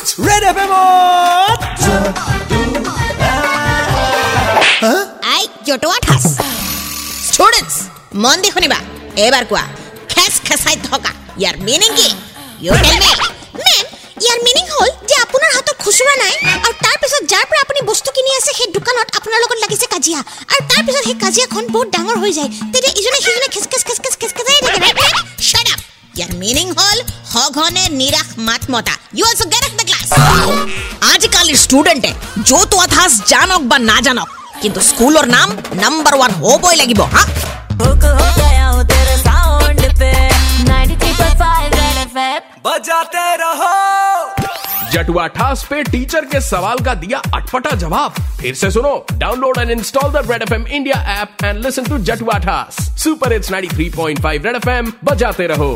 Red F আই জটোৱা ঠাচ students মন দি শুনিবা এইবাৰ কোৱা খেচ খেচাই থকা ইয়াৰ মিনিং কি ইউ টেল মি মেম ইয়াৰ মিনিং হ'ল যে আপোনাৰ হাতত খুচুৰা নাই আৰু তাৰ পিছত যাৰ পৰা আপুনি বস্তু কিনি আছে সেই দোকানত আপোনাৰ লগত লাগিছে কাজিয়া আৰু তাৰ পিছত সেই কাজিয়াখন বহুত ডাঙৰ হৈ যায় তেতিয়া ইজনে সিজনে খেচ খেচ খেচ খেচ খেচ খেচাই থাকে your meaning hole होगोने निरख मत Mota you also get up the class आज कल स्टूडेंट है जो तो अथास जानोक बन ना जानोक। किंतु स्कूल और नाम नंबर वन हो बोय 93.5 हाँ? जटुआ ठास पे टीचर के सवाल का दिया अटपटा जवाब। फिर से सुनो download and install the red F M India app and listen to Jatua Thaas. Super it's 93.5 red F M बजाते रहो।